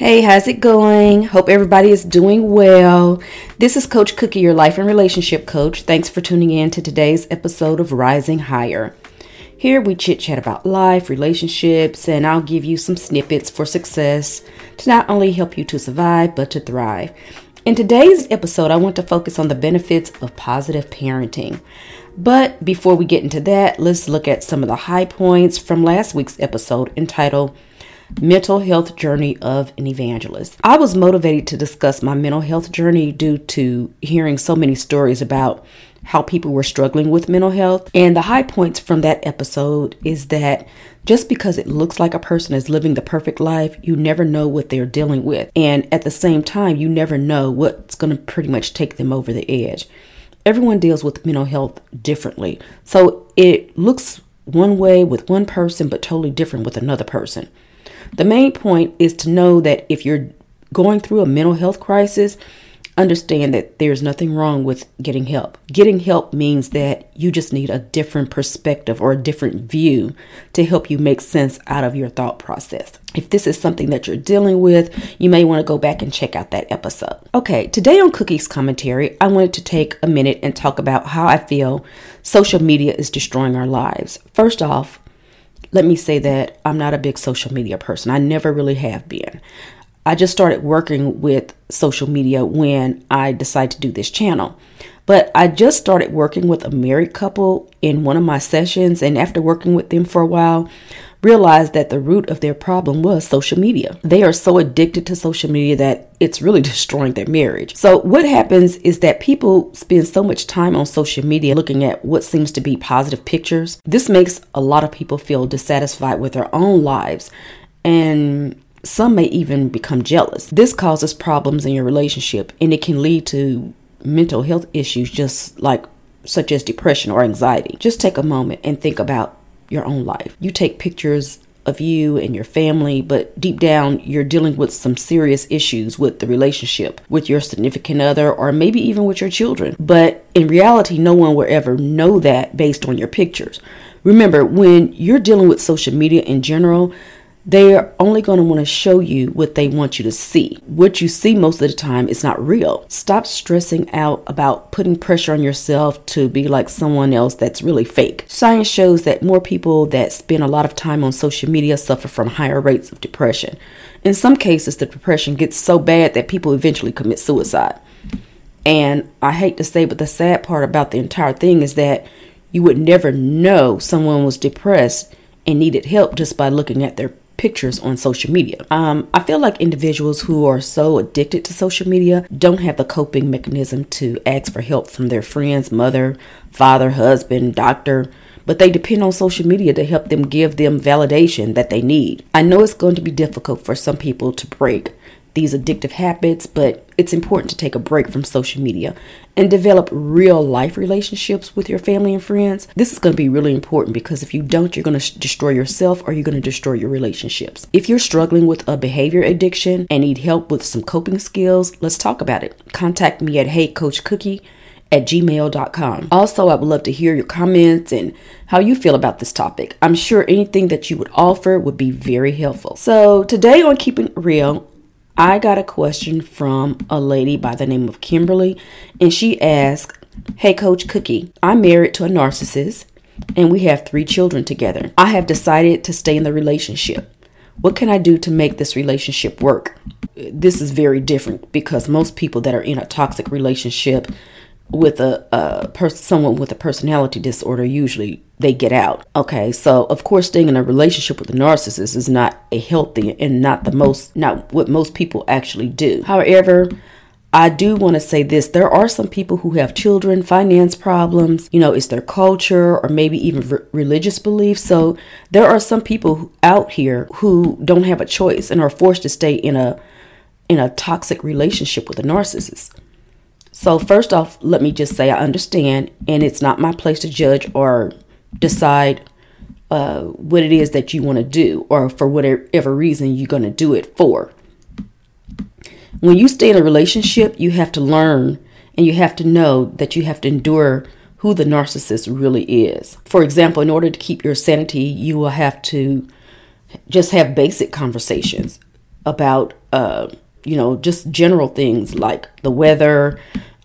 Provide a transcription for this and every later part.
Hey, how's it going? Hope everybody is doing well. This is Coach Cookie, your life and relationship coach. Thanks for tuning in to today's episode of Rising Higher. Here we chit chat about life, relationships, and I'll give you some snippets for success to not only help you to survive, but to thrive. In today's episode, I want to focus on the benefits of positive parenting. But before we get into that, let's look at some of the high points from last week's episode entitled mental health journey of an evangelist. I was motivated to discuss my mental health journey due to hearing so many stories about how people were struggling with mental health. And the high points from that episode is that just because it looks like a person is living the perfect life, you never know what they're dealing with. And at the same time, you never know what's going to pretty much take them over the edge. Everyone deals with mental health differently. So it looks one way with one person, but totally different with another person. The main point is to know that if you're going through a mental health crisis, understand that there's nothing wrong with getting help. Getting help means that you just need a different perspective or a different view to help you make sense out of your thought process. If this is something that you're dealing with, you may want to go back and check out that episode. Okay, today on Cookie's Commentary, I wanted to take a minute and talk about how I feel social media is destroying our lives. First off, let me say that I'm not a big social media person. I never really have been. I just started working with social media when I decided to do this channel. But I just started working with a married couple in one of my sessions, and after working with them for a while, realized that the root of their problem was social media. They are so addicted to social media that it's really destroying their marriage. So, what happens is that people spend so much time on social media looking at what seems to be positive pictures. This makes a lot of people feel dissatisfied with their own lives and some may even become jealous. This causes problems in your relationship and it can lead to mental health issues just like such as depression or anxiety. Just take a moment and think about your own life. You take pictures of you and your family, but deep down, you're dealing with some serious issues with the relationship with your significant other or maybe even with your children. But in reality, no one will ever know that based on your pictures. Remember, when you're dealing with social media in general, they're only going to want to show you what they want you to see. What you see most of the time is not real. Stop stressing out about putting pressure on yourself to be like someone else that's really fake. Science shows that more people that spend a lot of time on social media suffer from higher rates of depression. In some cases, the depression gets so bad that people eventually commit suicide. And I hate to say, but the sad part about the entire thing is that you would never know someone was depressed and needed help just by looking at their pictures on social media. Um, I feel like individuals who are so addicted to social media don't have the coping mechanism to ask for help from their friends, mother, father, husband, doctor but they depend on social media to help them give them validation that they need. I know it's going to be difficult for some people to break these addictive habits, but it's important to take a break from social media and develop real life relationships with your family and friends. This is going to be really important because if you don't, you're going to destroy yourself or you're going to destroy your relationships. If you're struggling with a behavior addiction and need help with some coping skills, let's talk about it. Contact me at heycoachcookie at gmail.com. Also, I would love to hear your comments and how you feel about this topic. I'm sure anything that you would offer would be very helpful. So, today on Keeping Real, I got a question from a lady by the name of Kimberly, and she asked, Hey, Coach Cookie, I'm married to a narcissist, and we have three children together. I have decided to stay in the relationship. What can I do to make this relationship work? This is very different because most people that are in a toxic relationship with a, a person, someone with a personality disorder, usually they get out. Okay, so of course, staying in a relationship with a narcissist is not a healthy and not the most, not what most people actually do. However, I do want to say this there are some people who have children, finance problems, you know, it's their culture or maybe even religious beliefs. So there are some people out here who don't have a choice and are forced to stay in a in a toxic relationship with a narcissist. So, first off, let me just say I understand, and it's not my place to judge or decide uh, what it is that you want to do or for whatever reason you're going to do it for. When you stay in a relationship, you have to learn and you have to know that you have to endure who the narcissist really is. For example, in order to keep your sanity, you will have to just have basic conversations about, uh, you know, just general things like the weather,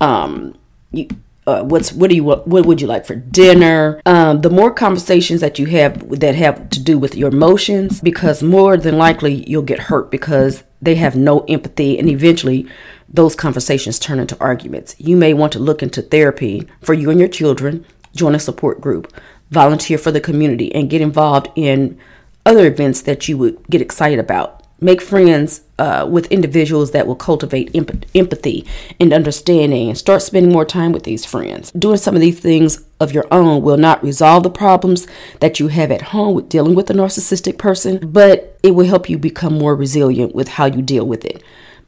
um, you, uh, what's what do you what, would you like for dinner? Um, the more conversations that you have that have to do with your emotions because more than likely you'll get hurt because they have no empathy and eventually those conversations turn into arguments. You may want to look into therapy for you and your children join a support group volunteer for the community and get involved in other events that you would get excited about make friends uh, with individuals that will cultivate emp- empathy and understanding and start spending more time with these friends. Doing some of these things of your own will not resolve the problems that you have at home with dealing with a narcissistic person, but it will help you become more resilient with how you deal with it.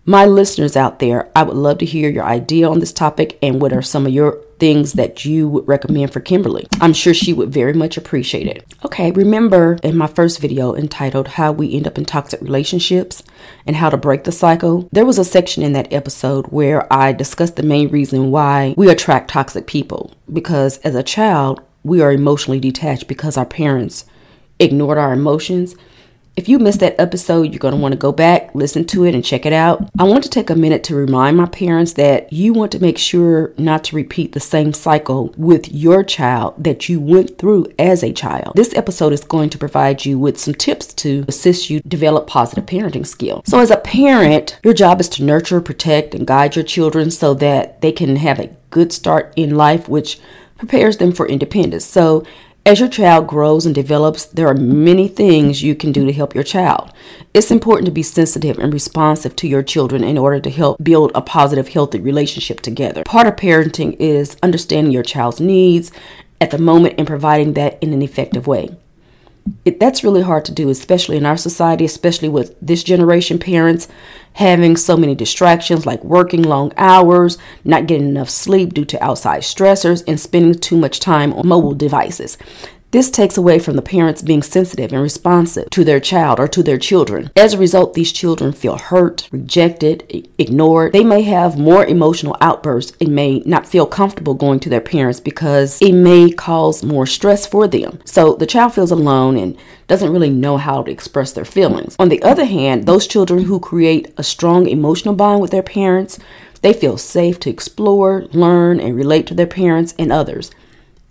My listeners out there, I would love to hear your idea on this topic and what are some of your things that you would recommend for Kimberly. I'm sure she would very much appreciate it. Okay, remember in my first video entitled How We End Up in Toxic Relationships and How to Break the Cycle, there was a section in that episode where I discussed the main reason why we attract toxic people. Because as a child, we are emotionally detached because our parents ignored our emotions if you missed that episode, you're going to want to go back, listen to it, and check it out. I want to take a minute to remind my parents that you want to make sure not to repeat the same cycle with your child that you went through as a child. This episode is going to provide you with some tips to assist you develop positive parenting skills. So, as a parent, your job is to nurture, protect, and guide your children so that they can have a good start in life, which prepares them for independence. So, as your child grows and develops, there are many things you can do to help your child. It's important to be sensitive and responsive to your children in order to help build a positive, healthy relationship together. Part of parenting is understanding your child's needs at the moment and providing that in an effective way it, that's really hard to do, especially in our society, especially with this generation parents having so many distractions like working long hours, not getting enough sleep due to outside stressors, and spending too much time on mobile devices. This takes away from the parents being sensitive and responsive to their child or to their children. As a result, these children feel hurt, rejected, ignored. They may have more emotional outbursts and may not feel comfortable going to their parents because it may cause more stress for them. So the child feels alone and doesn't really know how to express their feelings. On the other hand, those children who create a strong emotional bond with their parents, they feel safe to explore, learn, and relate to their parents and others.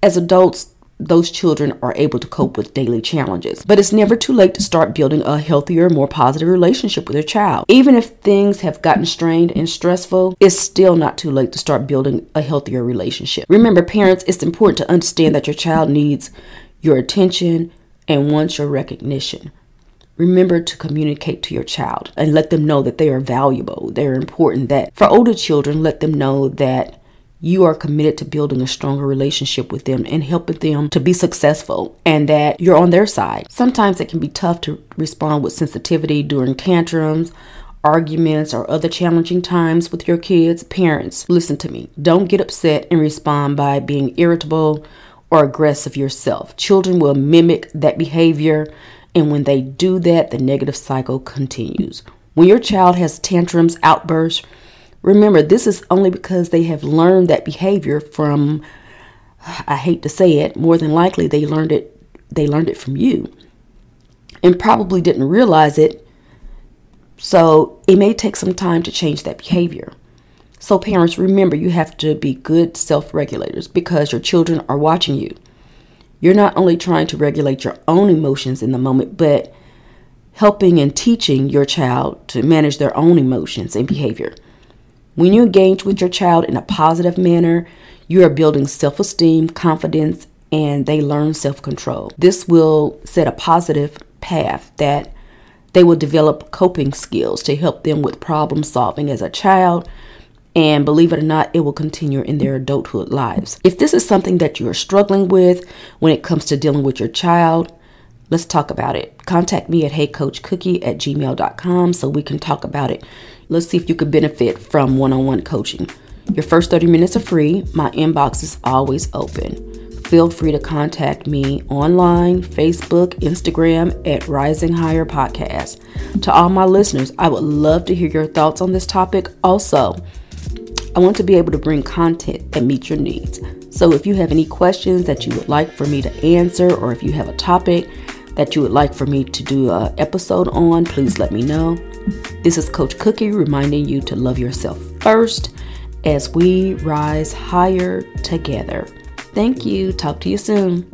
As adults, those children are able to cope with daily challenges. But it's never too late to start building a healthier, more positive relationship with your child. Even if things have gotten strained and stressful, it's still not too late to start building a healthier relationship. Remember, parents, it's important to understand that your child needs your attention and wants your recognition. Remember to communicate to your child and let them know that they are valuable, they're important. That for older children, let them know that you are committed to building a stronger relationship with them and helping them to be successful and that you're on their side. Sometimes it can be tough to respond with sensitivity during tantrums, arguments, or other challenging times with your kids. Parents, listen to me. Don't get upset and respond by being irritable or aggressive yourself. Children will mimic that behavior, and when they do that, the negative cycle continues. When your child has tantrums, outbursts, Remember, this is only because they have learned that behavior from I hate to say it, more than likely they learned it they learned it from you and probably didn't realize it. So, it may take some time to change that behavior. So, parents, remember you have to be good self regulators because your children are watching you. You're not only trying to regulate your own emotions in the moment, but helping and teaching your child to manage their own emotions and behavior. When you engage with your child in a positive manner, you are building self esteem, confidence, and they learn self control. This will set a positive path that they will develop coping skills to help them with problem solving as a child. And believe it or not, it will continue in their adulthood lives. If this is something that you're struggling with when it comes to dealing with your child, let's talk about it. Contact me at heycoachcookie at gmail.com so we can talk about it Let's see if you could benefit from one on one coaching. Your first 30 minutes are free. My inbox is always open. Feel free to contact me online, Facebook, Instagram at Rising Higher Podcast. To all my listeners, I would love to hear your thoughts on this topic. Also, I want to be able to bring content that meets your needs. So if you have any questions that you would like for me to answer, or if you have a topic that you would like for me to do an episode on, please let me know. This is Coach Cookie reminding you to love yourself first as we rise higher together. Thank you. Talk to you soon.